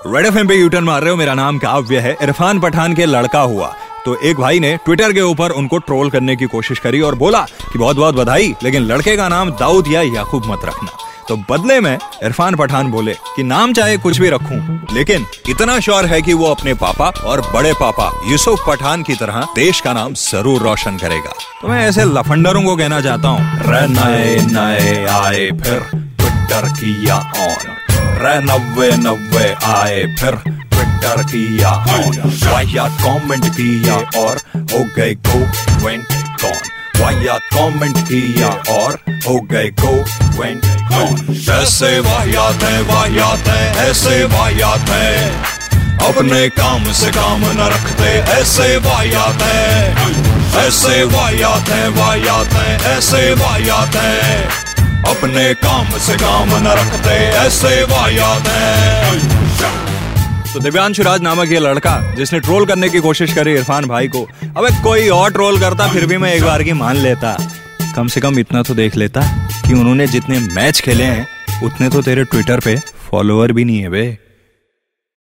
Red F पे U turn मार रहे हो, मेरा नाम काव्य है। इरफान पठान के लड़का हुआ। तो एक भाई ने ट्विटर के ऊपर उनको ट्रोल करने की कोशिश करी और बोला कि बहुत बहुत बधाई, लेकिन लड़के का नाम दाऊद या याकूब मत रखना। तो बदले में इरफान पठान बोले कि नाम चाहे कुछ भी रखूँ, लेकिन इतना श्योर है कि वो अपने पापा और बड़े पापा यूसुफ पठान की तरह देश का नाम ज़रूर रोशन करेगा। तो मैं ऐसे लफंडरों को कहना चाहता हूँ नए नए आए फिर ट्विटर किया ऑन रे नब्बे नब्बे आए, फिर ट्विटर किया वाहियात कमेंट किया और हो गए गो वेंट कौन वाहियात कमेंट किया और हो गए गो वेंट कौन ऐसे वाहियात है वाहियात है, ऐसे वाहियात है। अपने काम से काम न रखते, ऐसे वाहियात है। ऐसे वाहियात है वाहियात है, ऐसे वाहियात है। अपने काम से काम न रखते, ऐसे तो दिव्यांशु राज नामक ये लड़का, जिसने ट्रोल करने की कोशिश करी इरफान भाई को, अब कोई और ट्रोल करता, फिर भी मैं एक बार की मान लेता। कम से कम इतना तो देख लेता कि उन्होंने जितने मैच खेले हैं, उतने तो तेरे ट्विटर पे फॉलोअर भी नहीं है बे।